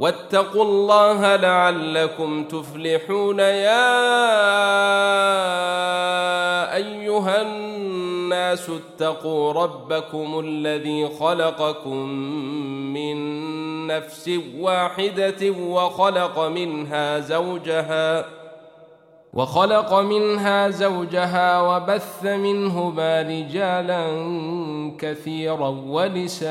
واتقوا الله لعلكم تفلحون. يا أيها الناس اتقوا ربكم الذي خلقكم من نفس واحدة وخلق منها زوجها وخلق منها زوجها وبث منهما رجالا كثيرا ونساء.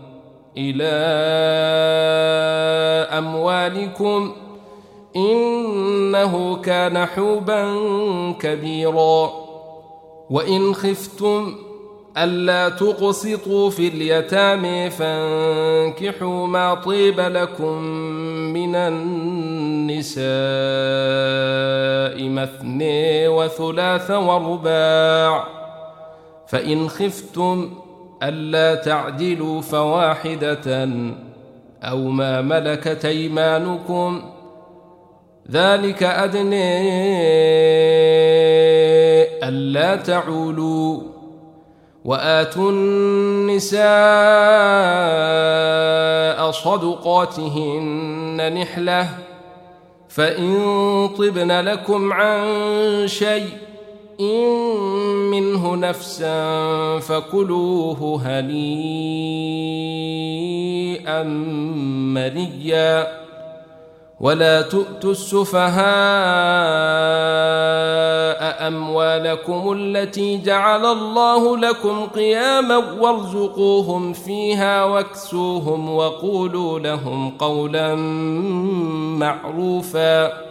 إلى أموالكم إنه كان حوبا كبيرا. وإن خفتم ألا تقسطوا في اليتامى فانكحوا ما طيب لكم من النساء مثني وثلاث ورباع. فإن خفتم ألا تعدلوا فواحدة أو ما ملكت أيمانكم ذلك أدنى ألا تعولوا وآتوا النساء صدقاتهن نحلة فإن طبن لكم عن شيء إن منه نفسا فكلوه هنيئا مريا ولا تؤتوا السفهاء أموالكم التي جعل الله لكم قياما وارزقوهم فيها واكسوهم وقولوا لهم قولا معروفا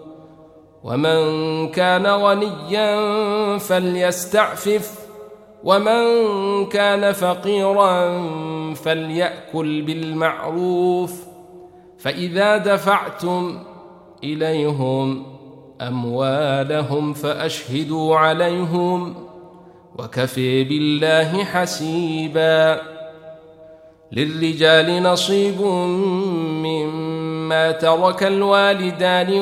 ومن كان غنيا فليستعفف ومن كان فقيرا فليأكل بالمعروف. فإذا دفعتم إليهم أموالهم فأشهدوا عليهم وكفي بالله حسيبا. للرجال نصيب مما ترك الوالدان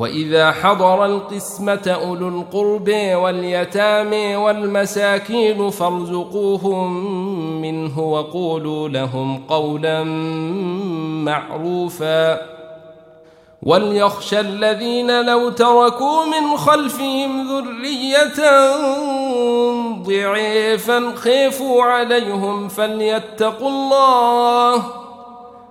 وإذا حضر القسمة أولو القرب واليتامى والمساكين فارزقوهم منه وقولوا لهم قولا معروفا. وليخشى الذين لو تركوا من خلفهم ذرية ضعيفا خيفوا عليهم فليتقوا الله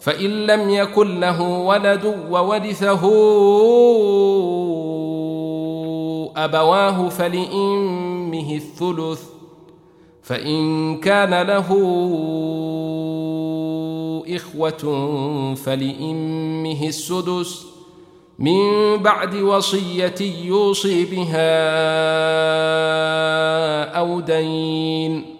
فإن لم يكن له ولد وورثه أبواه فلإمه الثلث فإن كان له إخوة فلإمه السدس من بعد وصية يوصي بها أو دين.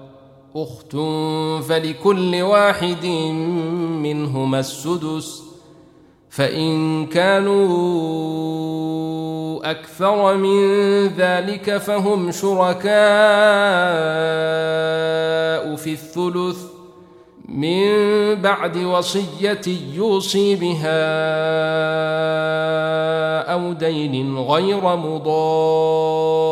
أخت فلكل واحد منهما السدس فإن كانوا أكثر من ذلك فهم شركاء في الثلث من بعد وصية يوصي بها أو دين غير مضار.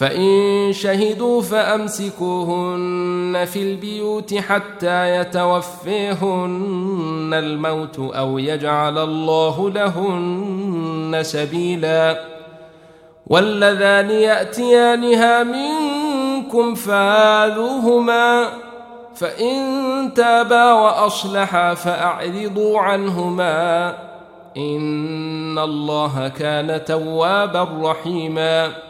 فإن شهدوا فأمسكوهن في البيوت حتى يتوفيهن الموت أو يجعل الله لهن سبيلا. واللذان يأتيانها منكم فآذوهما. فإن تابا وأصلحا فأعرضوا عنهما. إن الله كان توابا رحيماً.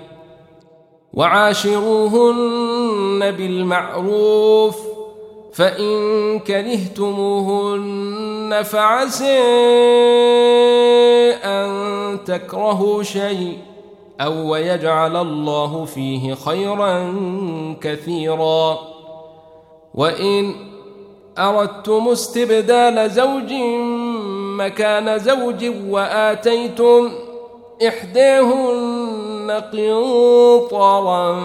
وعاشروهن بالمعروف فإن كرهتموهن فعسى أن تكرهوا شيء أو ويجعل الله فيه خيرا كثيرا. وإن أردتم استبدال زوج مكان زوج وآتيتم إحداهن قنطرا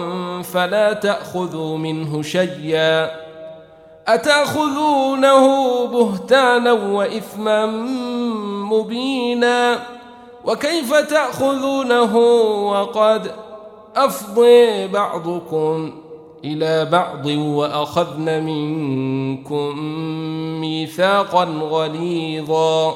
فلا تأخذوا منه شيئا أتأخذونه بهتانا وإثما مبينا وكيف تأخذونه وقد أفضي بعضكم إلى بعض وأخذن منكم ميثاقا غليظا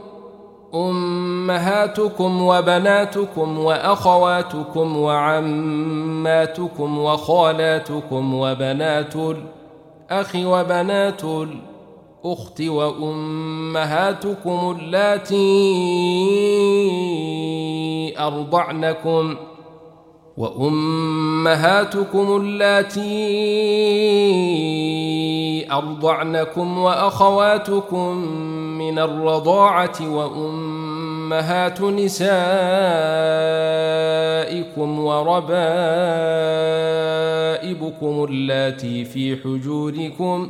أمهاتكم وبناتكم وأخواتكم وعماتكم وخالاتكم وبنات الأخ وبنات الأخت وأمهاتكم اللاتي أرضعنكم ۖ وأمهاتكم اللاتي أرضعنكم وأخواتكم من الرضاعة وأمهات نسائكم وربائبكم اللاتي في حجوركم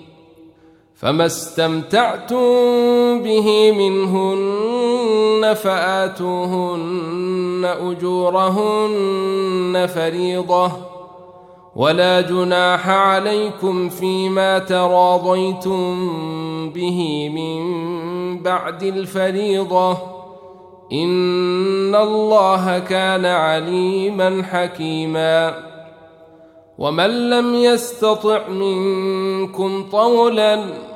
فما استمتعتم به منهن فآتوهن أجورهن فريضة ولا جناح عليكم فيما تراضيتم به من بعد الفريضة إن الله كان عليما حكيما ومن لم يستطع منكم طولا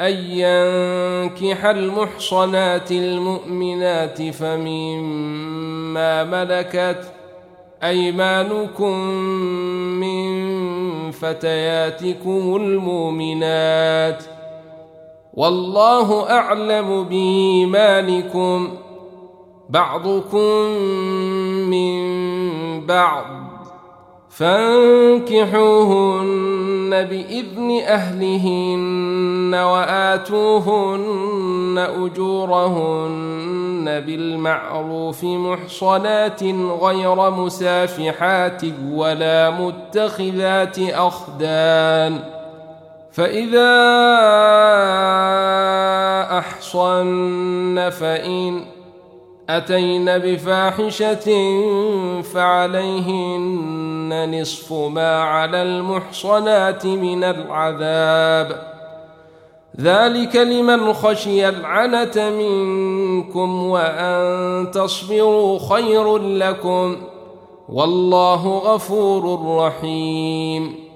أن ينكح المحصنات المؤمنات فمما ملكت أيمانكم من فتياتكم المؤمنات والله أعلم بإيمانكم بعضكم من بعض فانكحوهن بإذن أهلهن وآتوهن أجورهن بالمعروف محصنات غير مسافحات ولا متخذات أخدان فإذا أحصن فإن أتين بفاحشة فعليهن نصف ما على المحصنات من العذاب. ذلك لمن خشي العنة منكم وأن تصبروا خير لكم والله غفور رحيم.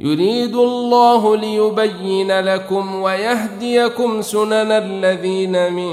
يريد الله ليبين لكم ويهديكم سنن الذين من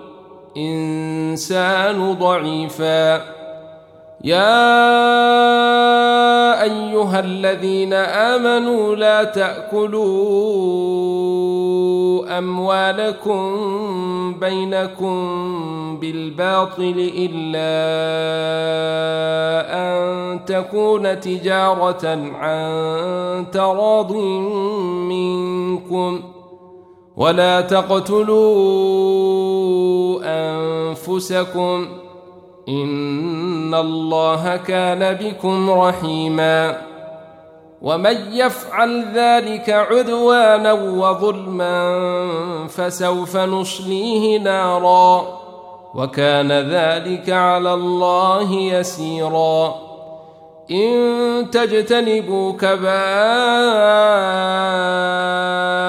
الانسان ضعيفا. يا أيها الذين آمنوا لا تأكلوا أموالكم بينكم بالباطل إلا أن تكون تجارة عن تراض منكم. ولا تقتلوا أنفسكم إن الله كان بكم رحيما ومن يفعل ذلك عدوانا وظلما فسوف نصليه نارا وكان ذلك على الله يسيرا إن تجتنبوا كبائر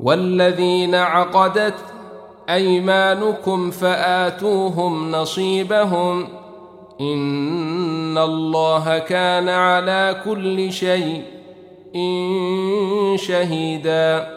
والذين عقدت أيمانكم فآتوهم نصيبهم إن الله كان على كل شيء شهيدا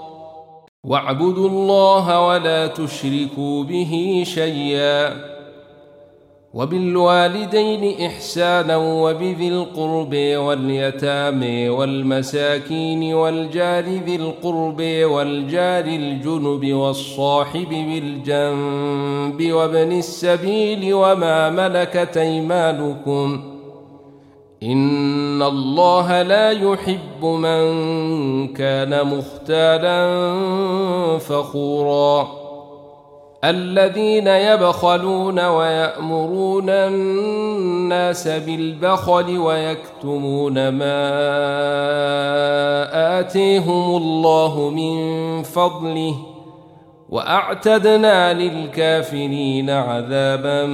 واعبدوا الله ولا تشركوا به شيئا وبالوالدين إحسانا وبذي القرب واليتامى والمساكين والجار ذي القرب والجار الجنب والصاحب بالجنب وابن السبيل وما ملكت أيمانكم ان الله لا يحب من كان مختالا فخورا الذين يبخلون ويامرون الناس بالبخل ويكتمون ما اتيهم الله من فضله واعتدنا للكافرين عذابا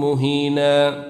مهينا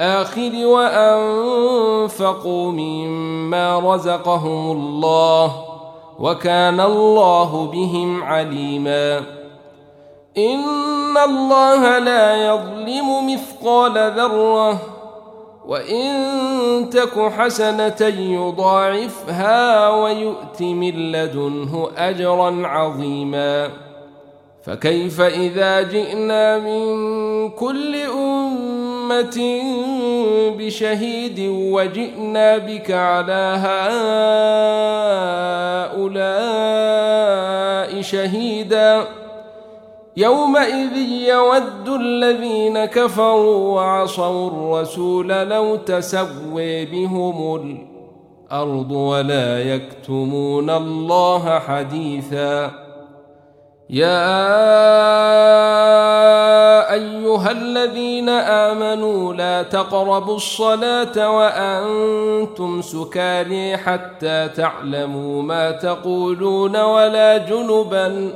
الآخر وأنفقوا مما رزقهم الله وكان الله بهم عليما. إن الله لا يظلم مثقال ذرة وإن تك حسنة يضاعفها ويؤت من لدنه أجرا عظيما. فكيف إذا جئنا من كل أمة بشهيد وجئنا بك على هؤلاء شهيدا؟ يومئذ يود الذين كفروا وعصوا الرسول لو تسوي بهم الأرض ولا يكتمون الله حديثا. يا أيها الذين آمنوا لا تقربوا الصلاة وأنتم سكاري حتى تعلموا ما تقولون ولا جنبا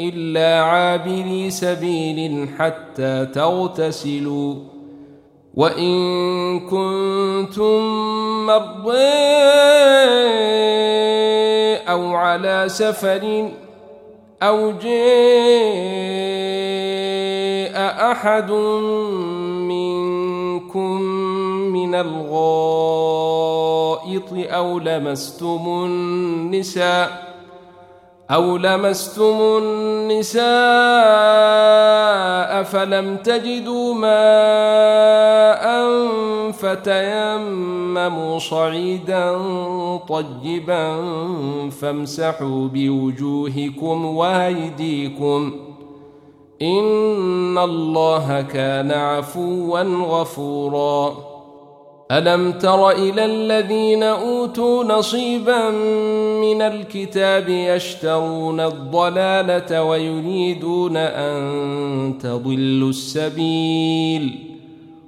إلا عابري سبيل حتى تغتسلوا. وإن كنتم مرضى أو على سفر أو جاء أحد منكم من الغائط أو لمستم النساء أو لمستم النساء فلم تجدوا ماء فتيمموا صعيدا طيبا فامسحوا بوجوهكم وايديكم ان الله كان عفوا غفورا ألم تر إلى الذين أوتوا نصيبا من الكتاب يشترون الضلالة ويريدون أن تضلوا السبيل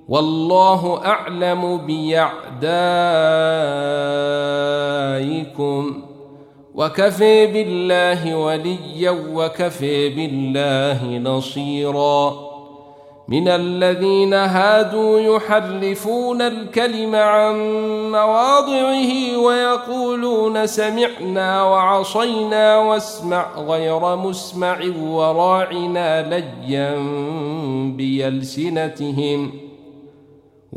والله أعلم بأعدائكم وكفي بالله وليا وكفي بالله نصيرا من الذين هادوا يحرفون الكلم عن مواضعه ويقولون سمعنا وعصينا واسمع غير مسمع وراعنا ليا بيلسنتهم ۖ.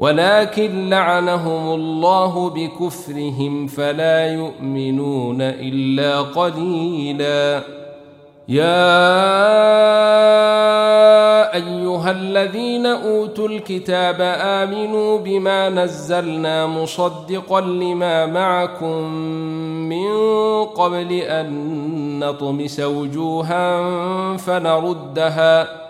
ولكن لعنهم الله بكفرهم فلا يؤمنون إلا قليلا. يا أيها الذين أوتوا الكتاب آمنوا بما نزلنا مصدقا لما معكم من قبل أن نطمس وجوها فنردها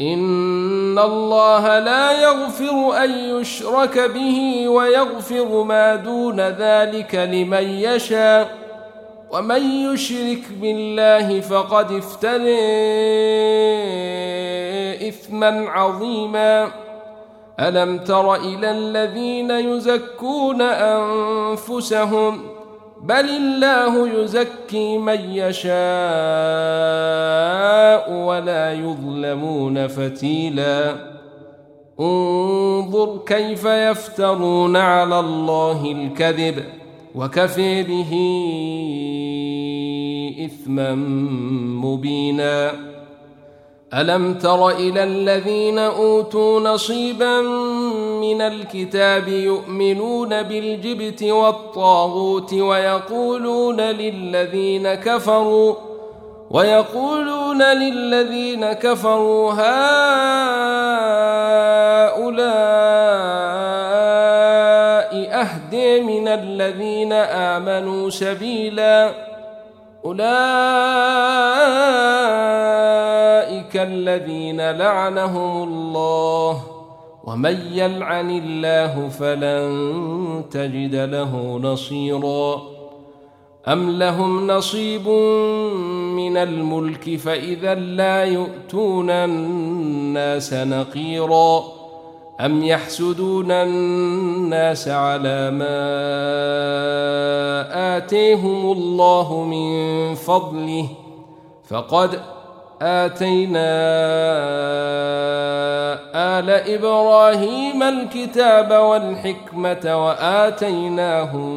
إن الله لا يغفر أن يشرك به ويغفر ما دون ذلك لمن يشاء ومن يشرك بالله فقد افترى إثما عظيما ألم تر إلى الذين يزكون أنفسهم ؟ بل الله يزكي من يشاء ولا يظلمون فتيلا. انظر كيف يفترون على الله الكذب وكفي به إثما مبينا. ألم تر إلى الذين أوتوا نصيبا من الكتاب يؤمنون بالجبت والطاغوت ويقولون للذين كفروا ويقولون للذين كفروا هؤلاء أهدي من الذين آمنوا سبيلا أولئك الذين لعنهم الله ومن يلعن الله فلن تجد له نصيرا. أم لهم نصيب من الملك فإذا لا يؤتون الناس نقيرا. أم يحسدون الناس على ما آتيهم الله من فضله فقد آتينا آل إبراهيم الكتاب والحكمة وآتيناهم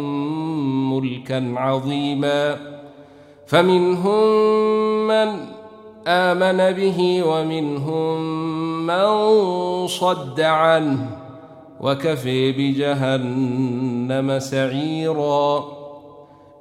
ملكا عظيما. فمنهم من آمن به ومنهم من صد عنه وكفي بجهنم سعيراً.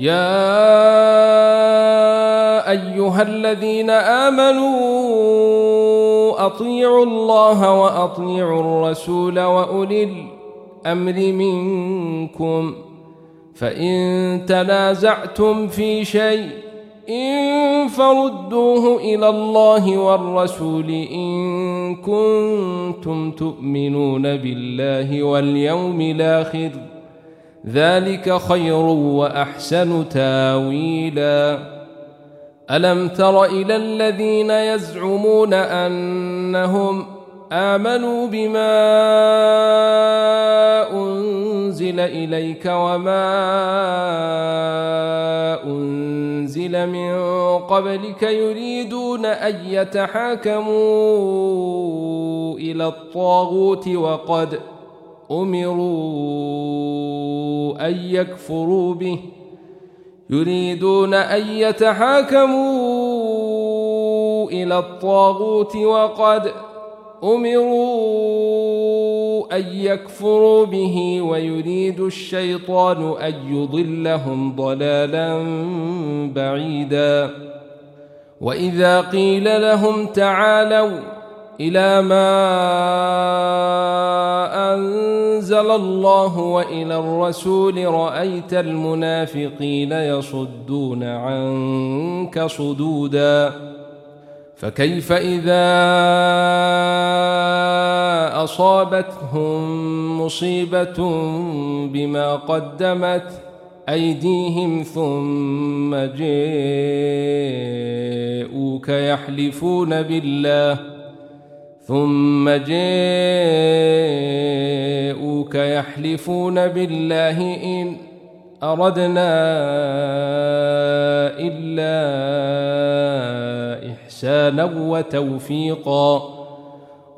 يا أيها الذين آمنوا أطيعوا الله وأطيعوا الرسول وأولي الأمر منكم. فإن تنازعتم في شيء إن فردوه إلى الله والرسول إن كنتم تؤمنون بالله واليوم الآخر. ذلك خير وأحسن تاويلا. ألم تر إلى الذين يزعمون أنهم آمنوا بما أنزل إليك وما أنزل من قبلك يريدون أن يتحاكموا إلى الطاغوت وقد أمروا أن يكفروا به. يريدون أن يتحاكموا إلى الطاغوت وقد أمروا أن يكفروا به ويريد الشيطان أن يضلهم ضلالا بعيدا. وإذا قيل لهم تعالوا إلى ما أنزل الله وإلى الرسول رأيت المنافقين يصدون عنك صدودا فكيف إذا أصابتهم مصيبة بما قدمت أيديهم ثم جاءوك يحلفون بالله ثم جاءوك يحلفون بالله إن أردنا إلا إحسانا وتوفيقا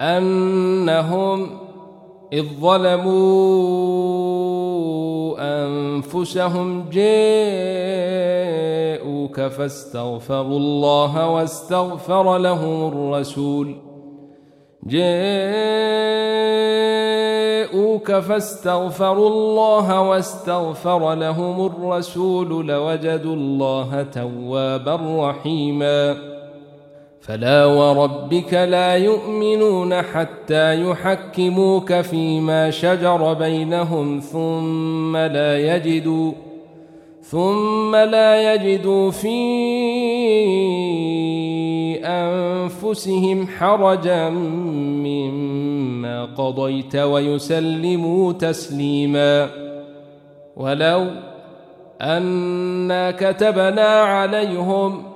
أنهم إذ ظلموا أنفسهم جاءوك فاستغفروا الله واستغفر لهم الرسول. جاءوك فاستغفروا الله واستغفر لهم الرسول لوجدوا الله توابا رحيما. فلا وربك لا يؤمنون حتى يحكموك فيما شجر بينهم ثم لا يجدوا ثم لا يجدوا في أنفسهم حرجا مما قضيت ويسلموا تسليما. ولو أنا كتبنا عليهم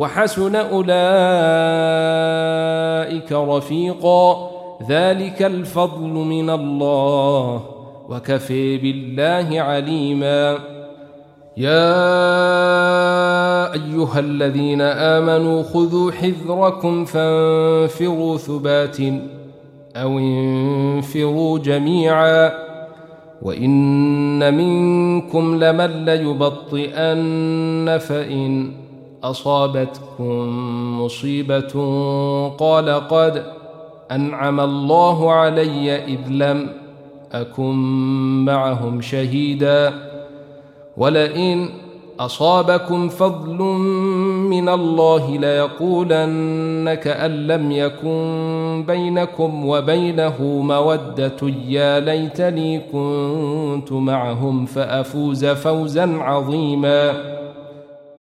وحسن أولئك رفيقا. ذلك الفضل من الله. وكفي بالله عليما. يا أيها الذين آمنوا خذوا حذركم فانفروا ثبات أو انفروا جميعا. وإن منكم لمن ليبطئن فإن أصابتكم مصيبة قال قد أنعم الله علي إذ لم أكن معهم شهيدا ولئن أصابكم فضل من الله ليقولن كان لم يكن بينكم وبينه مودة يا ليتني كنت معهم فأفوز فوزا عظيما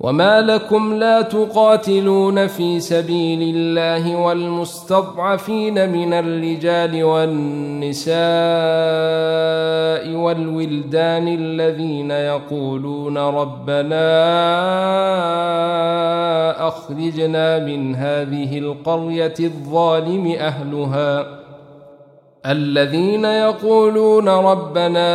وما لكم لا تقاتلون في سبيل الله والمستضعفين من الرجال والنساء والولدان الذين يقولون ربنا اخرجنا من هذه القريه الظالم اهلها الذين يقولون ربنا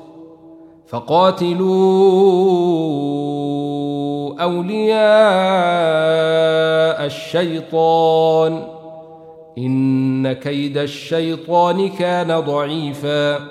فقاتلوا أولياء الشيطان إن كيد الشيطان كان ضعيفا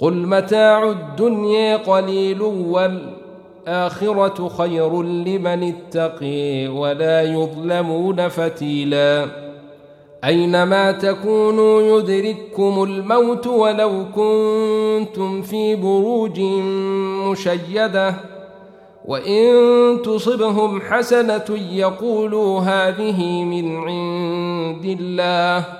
قل متاع الدنيا قليل والآخرة خير لمن اتقي ولا يظلمون فتيلا أينما تكونوا يدرككم الموت ولو كنتم في بروج مشيدة وإن تصبهم حسنة يقولوا هذه من عند الله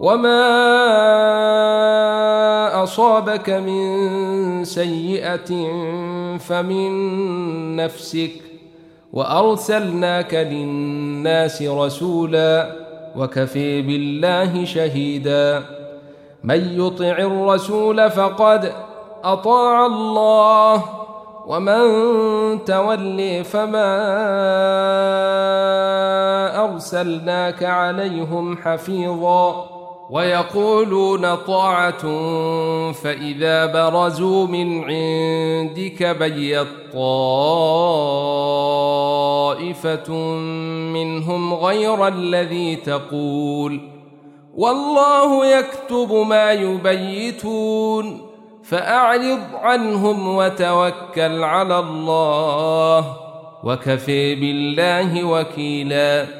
وما اصابك من سيئه فمن نفسك وارسلناك للناس رسولا وكفي بالله شهيدا من يطع الرسول فقد اطاع الله ومن تولي فما ارسلناك عليهم حفيظا ويقولون طاعة فإذا برزوا من عندك بيت طائفة منهم غير الذي تقول والله يكتب ما يبيتون فأعرض عنهم وتوكل على الله وكفي بالله وكيلاً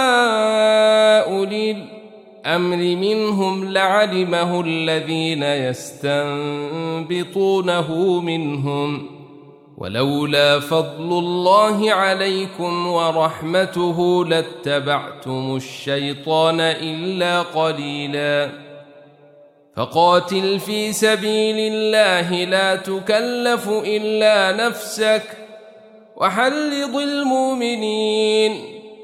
أولي الأمر منهم لعلمه الذين يستنبطونه منهم ولولا فضل الله عليكم ورحمته لاتبعتم الشيطان إلا قليلا. فقاتل في سبيل الله لا تكلف إلا نفسك وحرض المؤمنين.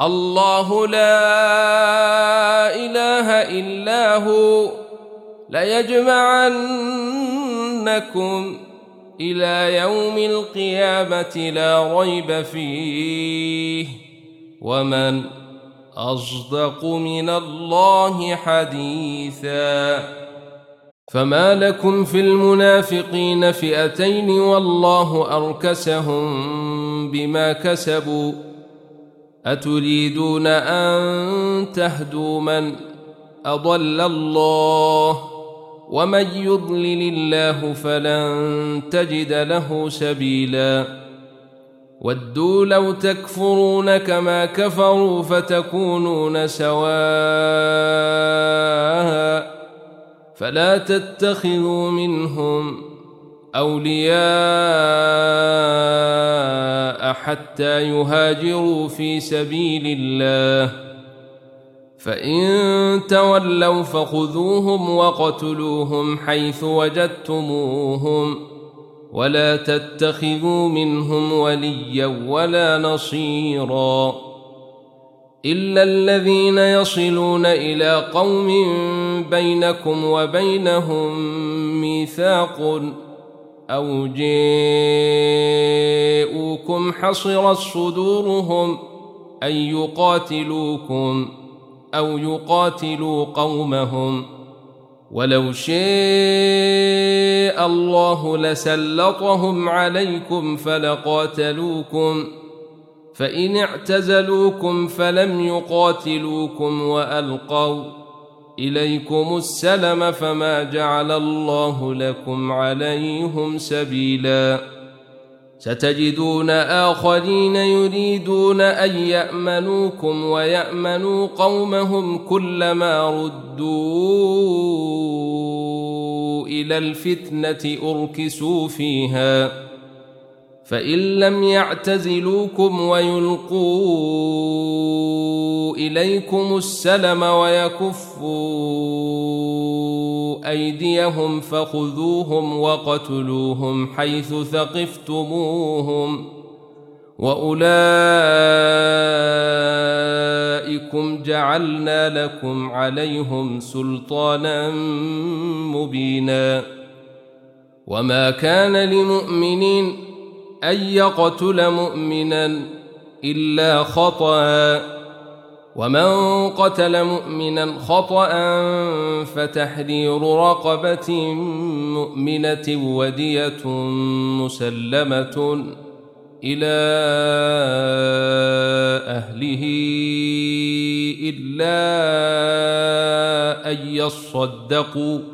الله لا إله إلا هو ليجمعنكم إلى يوم القيامة لا ريب فيه ومن أصدق من الله حديثا فما لكم في المنافقين فئتين والله أركسهم بما كسبوا أتريدون أن تهدوا من أضل الله ومن يضلل الله فلن تجد له سبيلاً ودوا لو تكفرون كما كفروا فتكونون سواء فلا تتخذوا منهم أولياء حتى يهاجروا في سبيل الله. فإن تولوا فخذوهم وقتلوهم حيث وجدتموهم ولا تتخذوا منهم وليا ولا نصيرا إلا الذين يصلون إلى قوم بينكم وبينهم ميثاق أو جاءوكم حصرت صدورهم أن يقاتلوكم أو يقاتلوا قومهم ولو شاء الله لسلطهم عليكم فلقاتلوكم فإن اعتزلوكم فلم يقاتلوكم وألقوا إليكم السلم فما جعل الله لكم عليهم سبيلا. ستجدون آخرين يريدون أن يأمنوكم ويأمنوا قومهم كلما ردوا إلى الفتنة أركسوا فيها. فإن لم يعتزلوكم ويلقوا إليكم السلم ويكفوا أيديهم فخذوهم وقتلوهم حيث ثقفتموهم وأولئكم جعلنا لكم عليهم سلطانا مبينا وما كان لمؤمنين أن يقتل مؤمنا إلا خطأ ومن قتل مؤمنا خطأ فتحرير رقبة مؤمنة ودية مسلمة إلى أهله إلا أن يصدقوا.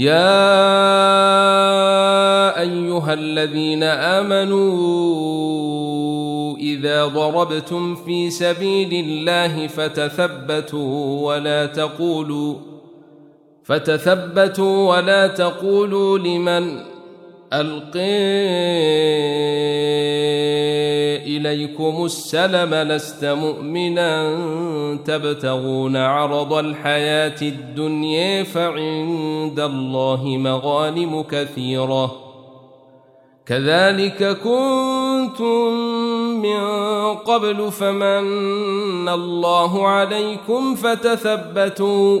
يا أيها الذين آمنوا إذا ضربتم في سبيل الله فتثبتوا ولا تقولوا فتثبتوا ولا تقولوا لمن ألقي إليكم السلم لست مؤمنا تبتغون عرض الحياة الدنيا فعند الله مغانم كثيرة. كذلك كنتم من قبل فمن الله عليكم فتثبتوا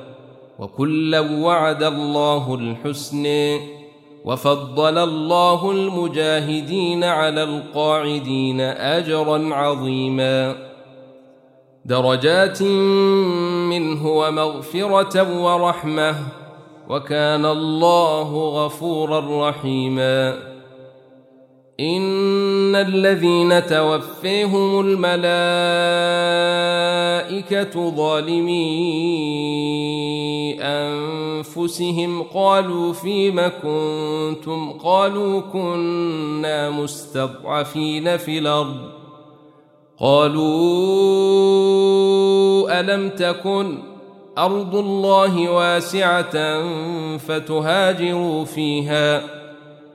وكلا وعد الله الحسن وفضل الله المجاهدين على القاعدين أجرا عظيما. درجات منه ومغفرة ورحمة وكان الله غفورا رحيما. ان الذين توفيهم الملائكه ظالمي انفسهم قالوا فيم كنتم قالوا كنا مستضعفين في الأرض قالوا الم تكن ارض الله واسعه فتهاجروا فيها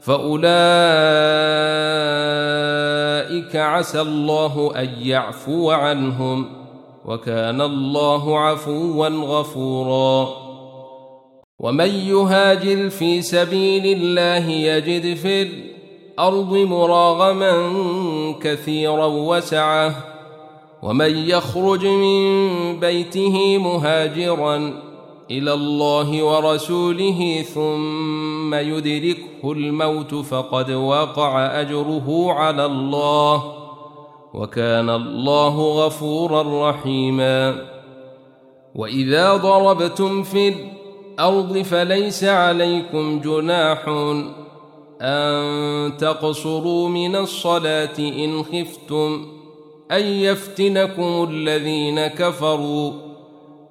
فاولئك عسى الله ان يعفو عنهم وكان الله عفوا غفورا. ومن يهاجر في سبيل الله يجد في الأرض مراغما كثيرا وسعه. ومن يخرج من بيته مهاجرا إلى الله ورسوله ثم يدركه الموت فقد وقع أجره على الله وكان الله غفورا رحيما. وإذا ضربتم في الأرض فليس عليكم جناح أن تقصروا من الصلاة إن خفتم أن يفتنكم الذين كفروا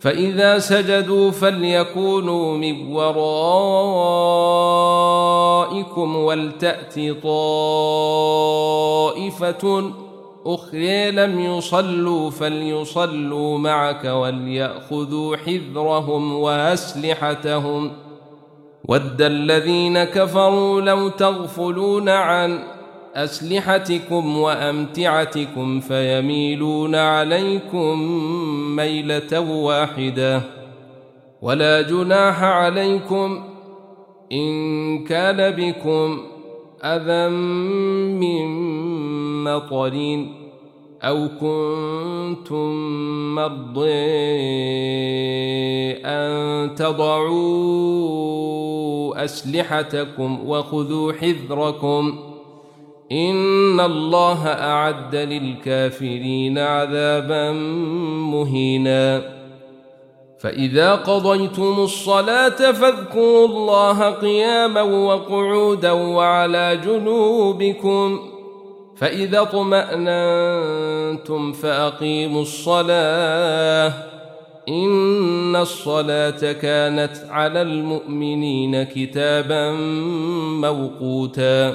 فإذا سجدوا فليكونوا من ورائكم ولتأت طائفة أخرى لم يصلوا فليصلوا معك وليأخذوا حذرهم وأسلحتهم. ود الذين كفروا لو تغفلون عن أسلحتكم وأمتعتكم فيميلون عليكم ميلة واحدة ولا جناح عليكم إن كان بكم أذى من مطر أو كنتم مرضي أن تضعوا أسلحتكم وخذوا حذركم ان الله اعد للكافرين عذابا مهينا. فاذا قضيتم الصلاه فاذكروا الله قياما وقعودا وعلى جنوبكم. فاذا اطماننتم فاقيموا الصلاه. ان الصلاه كانت على المؤمنين كتابا موقوتا.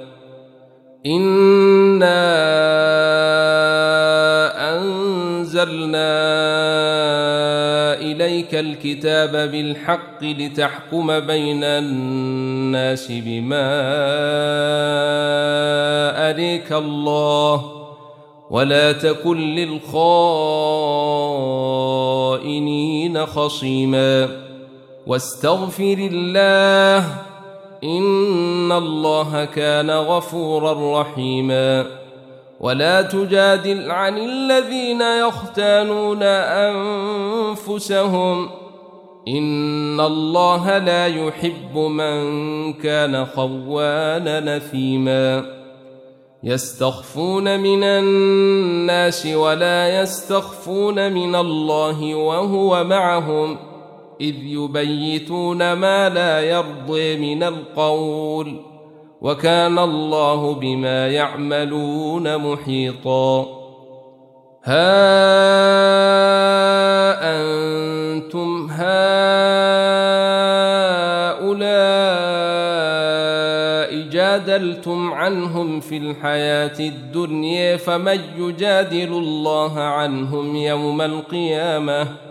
إنا أنزلنا إليك الكتاب بالحق لتحكم بين الناس بما أريك الله ولا تكن للخائنين خصيما واستغفر الله إن الله كان غفورا رحيما. ولا تجادل عن الذين يختانون انفسهم. ان الله لا يحب من كان خوانا نثيما يستخفون من الناس ولا يستخفون من الله وهو معهم. إذ يبيتون ما لا يرضي من القول وكان الله بما يعملون محيطا. ها أنتم هؤلاء جادلتم عنهم في الحياة الدنيا فمن يجادل الله عنهم يوم القيامة؟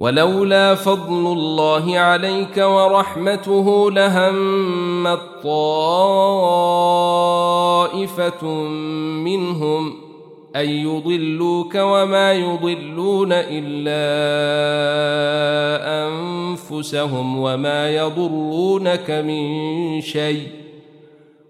ولولا فضل الله عليك ورحمته لهمت طائفة منهم أن يضلوك وما يضلون إلا أنفسهم وما يضرونك من شيء.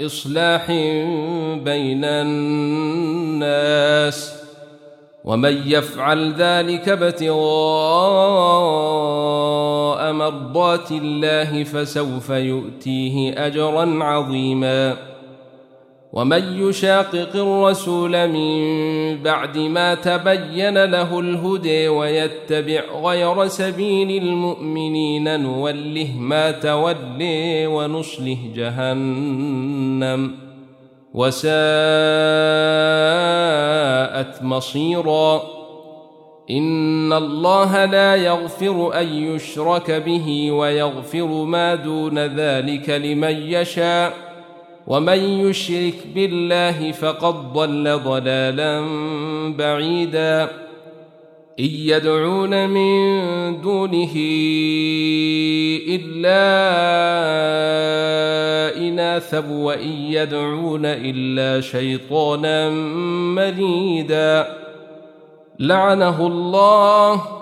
إصلاح بين الناس ومن يفعل ذلك ابتغاء مرضات الله فسوف يؤتيه أجرا عظيما ومن يشاقق الرسول من بعد ما تبين له الهدى ويتبع غير سبيل المؤمنين نوله ما تولي ونصله جهنم وساءت مصيرا. إن الله لا يغفر أن يشرك به ويغفر ما دون ذلك لمن يشاء. ومن يشرك بالله فقد ضل ضلالا بعيدا ان يدعون من دونه الا اناثا وان يدعون الا شيطانا مريدا لعنه الله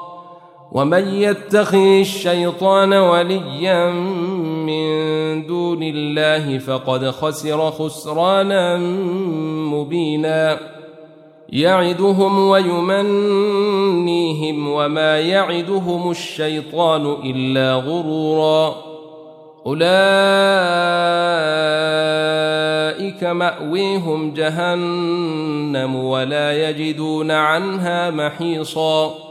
ومن يتخذ الشيطان وليا من دون الله فقد خسر خسرانا مبينا. يعدهم ويمنيهم وما يعدهم الشيطان إلا غرورا. أولئك مأويهم جهنم ولا يجدون عنها محيصا.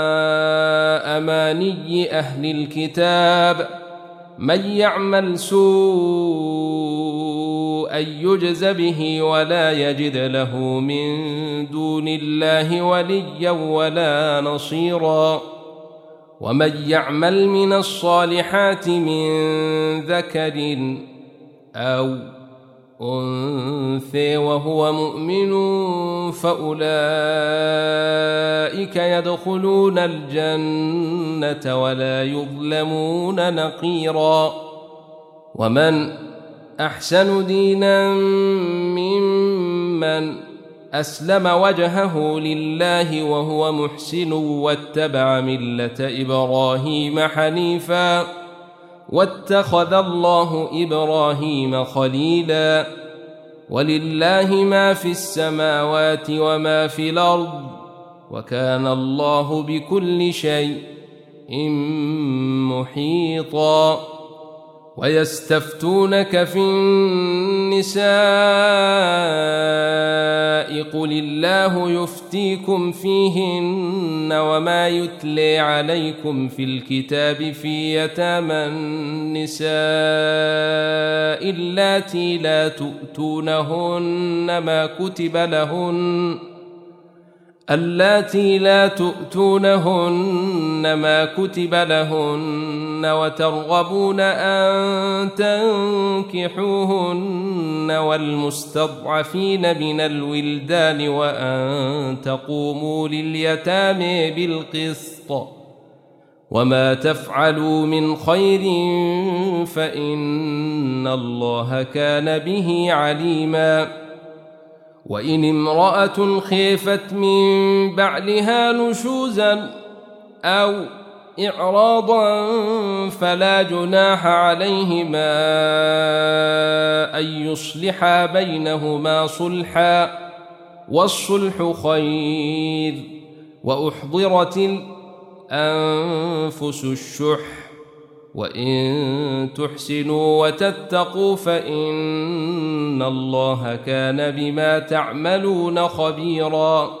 أماني أهل الكتاب من يعمل سوءا يجز به ولا يجد له من دون الله وليا ولا نصيرا ومن يعمل من الصالحات من ذكر أو أنثى وهو مؤمن فأولئك يدخلون الجنة ولا يظلمون نقيرا. ومن أحسن دينا ممن أسلم وجهه لله وهو محسن واتبع ملة إبراهيم حنيفاً. واتخذ الله إبراهيم خليلا. ولله ما في السماوات وما في الأرض وكان الله بكل شيء محيطا. ويستفتونك في النساء قل الله يفتيكم فيهن وما يتلي عليكم في الكتاب في يتامى النساء اللاتي لا تؤتونهن ما كتب لهن اللاتي لا تؤتونهن ما كتب لهن وترغبون أن تنكحوهن والمستضعفين من الولدان وأن تقوموا لليتامى بالقسط وما تفعلوا من خير فإن الله كان به عليما وإن امرأة خيفت من بعلها نشوزا أو إعراضا فلا جناح عليهما أن يصلحا بينهما صلحا والصلح خير وأحضرت الأنفس الشح وإن تحسنوا وتتقوا فإن الله كان بما تعملون خبيرا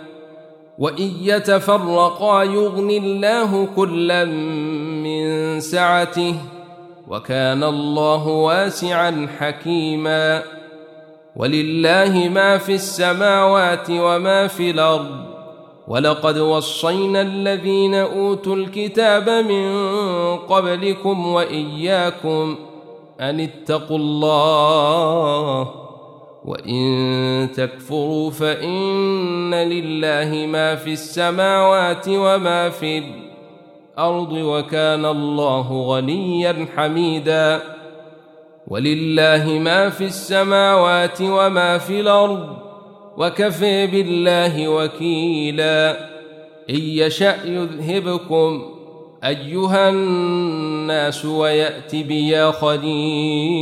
وان يتفرقا يغن الله كلا من سعته وكان الله واسعا حكيما ولله ما في السماوات وما في الأرض ولقد وصينا الذين اوتوا الكتاب من قبلكم واياكم ان اتقوا الله وان تكفروا فان لله ما في السماوات وما في الأرض وكان الله غنيا حميدا ولله ما في السماوات وما في الأرض وكفي بالله وكيلا ان يشا يذهبكم ايها الناس ويات بياخذين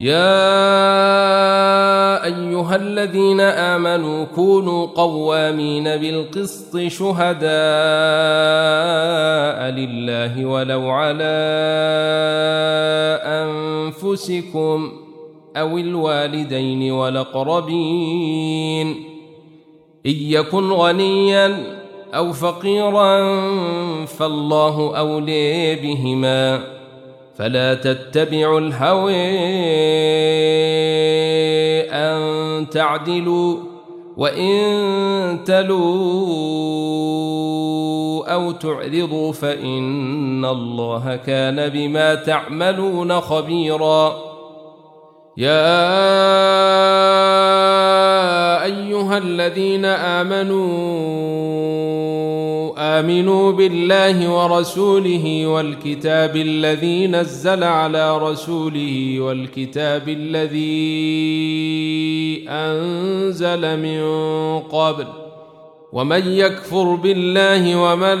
يا أيها الذين آمنوا كونوا قوامين بالقسط شهداء لله ولو على أنفسكم أو الوالدين والأقربين. إن يكن غنيا أو فقيرا فالله أولي بهما. فلا تتبعوا الهوى أن تعدلوا وإن تلوا أو تعرضوا فإن الله كان بما تعملون خبيراً يا أيها الذين آمنوا آمنوا بالله ورسوله والكتاب الذي نزل على رسوله والكتاب الذي أنزل من قبل ومن يكفر بالله وملائكته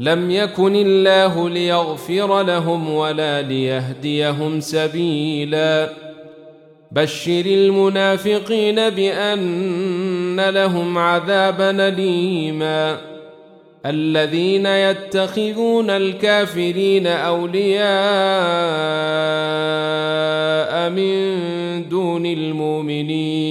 لم يكن الله ليغفر لهم ولا ليهديهم سبيلا. بشر المنافقين بأن لهم عذابا اليما. الذين يتخذون الكافرين أولياء من دون المؤمنين.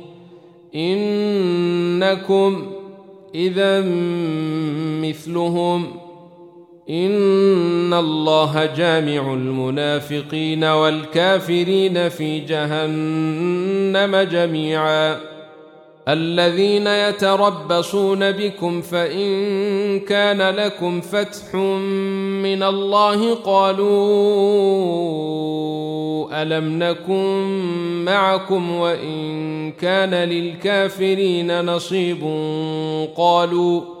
إنكم إذا مثلهم إن الله جامع المنافقين والكافرين في جهنم جميعا. الذين يتربصون بكم فإن كان لكم فتح من الله قالوا ألم نكن معكم وإن كان للكافرين نصيب قالوا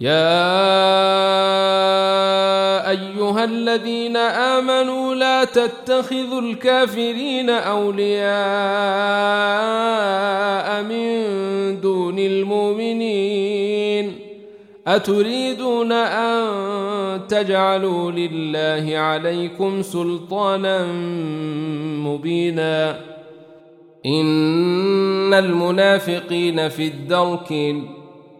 يا أيها الذين آمنوا لا تتخذوا الكافرين أولياء من دون المؤمنين أتريدون أن تجعلوا لله عليكم سلطانا مبينا إن المنافقين في الدرك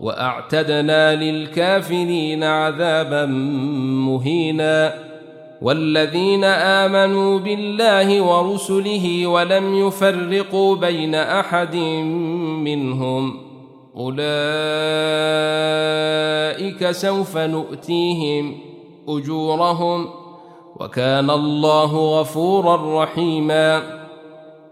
وأعتدنا للكافرين عذابا مهينا والذين آمنوا بالله ورسله ولم يفرقوا بين أحد منهم أولئك سوف نؤتيهم أجورهم وكان الله غفورا رحيما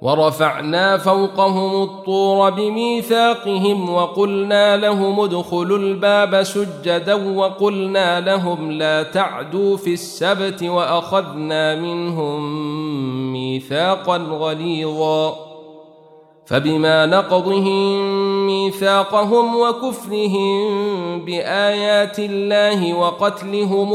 ورفعنا فوقهم الطور بميثاقهم وقلنا لهم ادخلوا الباب سجدا وقلنا لهم لا تعدوا في السبت وأخذنا منهم ميثاقا غليظا. فبما نقضهم ميثاقهم وكفرهم بآيات الله وقتلهم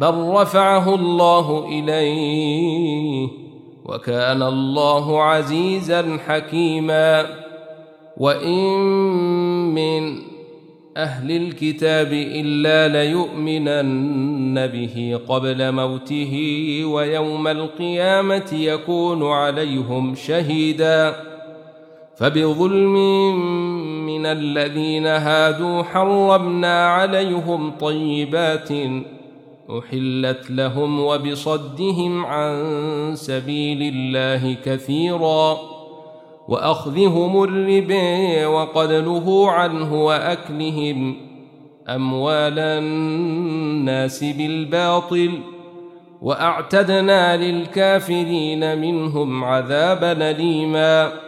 بل رفعه الله إليه وكان الله عزيزا حكيما. وإن من أهل الكتاب إلا ليؤمنن به قبل موته ويوم القيامة يكون عليهم شهيدا. فبظلم من الذين هادوا حرمنا عليهم طيبات احلت لهم وبصدهم عن سبيل الله كثيرا واخذهم الربا وقد نهوا عنه واكلهم اموال الناس بالباطل واعتدنا للكافرين منهم عذابا اليما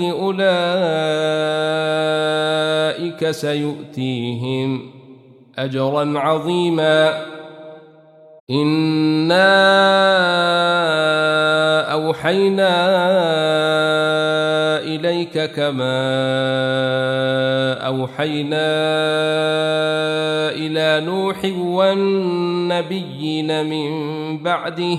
أولئك سيؤتيهم أجرا عظيما. إنا أوحينا إليك كما أوحينا إلى نوح والنبيين من بعده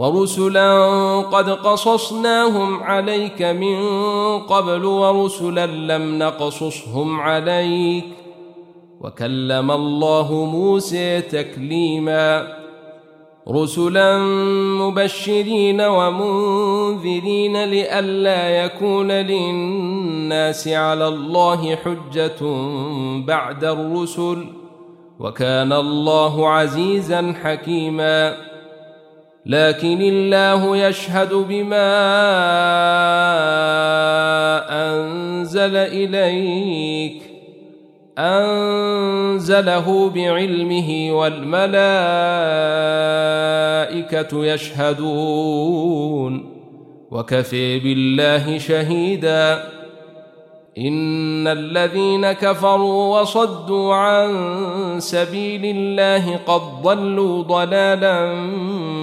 ورسلا قد قصصناهم عليك من قبل ورسلا لم نقصصهم عليك وكلم الله موسى تكليما رسلا مبشرين ومنذرين لئلا يكون للناس على الله حجة بعد الرسل وكان الله عزيزا حكيما لكن الله يشهد بما أنزل إليك أنزله بعلمه والملائكة يشهدون وكفي بالله شهيدا. إن الذين كفروا وصدوا عن سبيل الله قد ضلوا ضلالا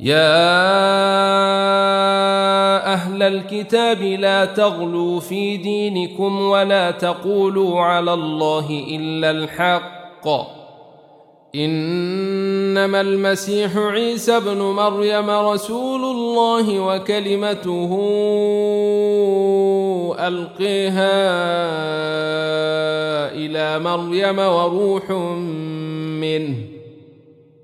يا أهل الكتاب لا تغلوا في دينكم ولا تقولوا على الله إلا الحق. إنما المسيح عيسى ابن مريم رسول الله وكلمته ألقيها إلى مريم وروح منه.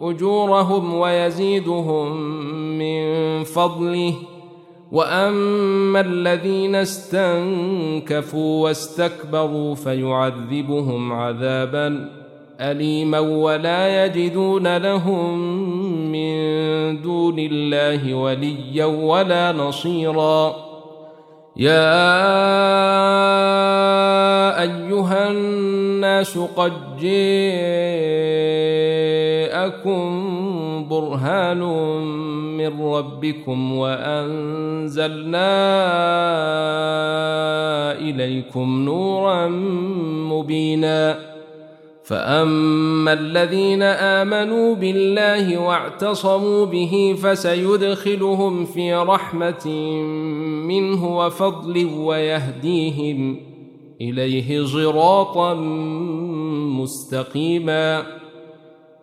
أجورهم ويزيدهم من فضله. وأما الذين استنكفوا واستكبروا فيعذبهم عذابا اليما ولا يجدون لهم من دون الله وليا ولا نصيرا. يا أيها الناس قد جاءكم برهان من ربكم وانزلنا اليكم نورا مبينا فاما الذين امنوا بالله واعتصموا به فسيدخلهم في رحمه منه وفضل ويهديهم اليه صراطا مستقيما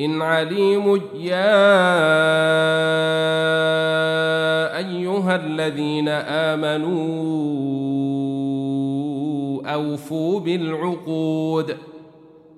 إن عليم يا أيها الذين آمنوا أوفوا بالعقود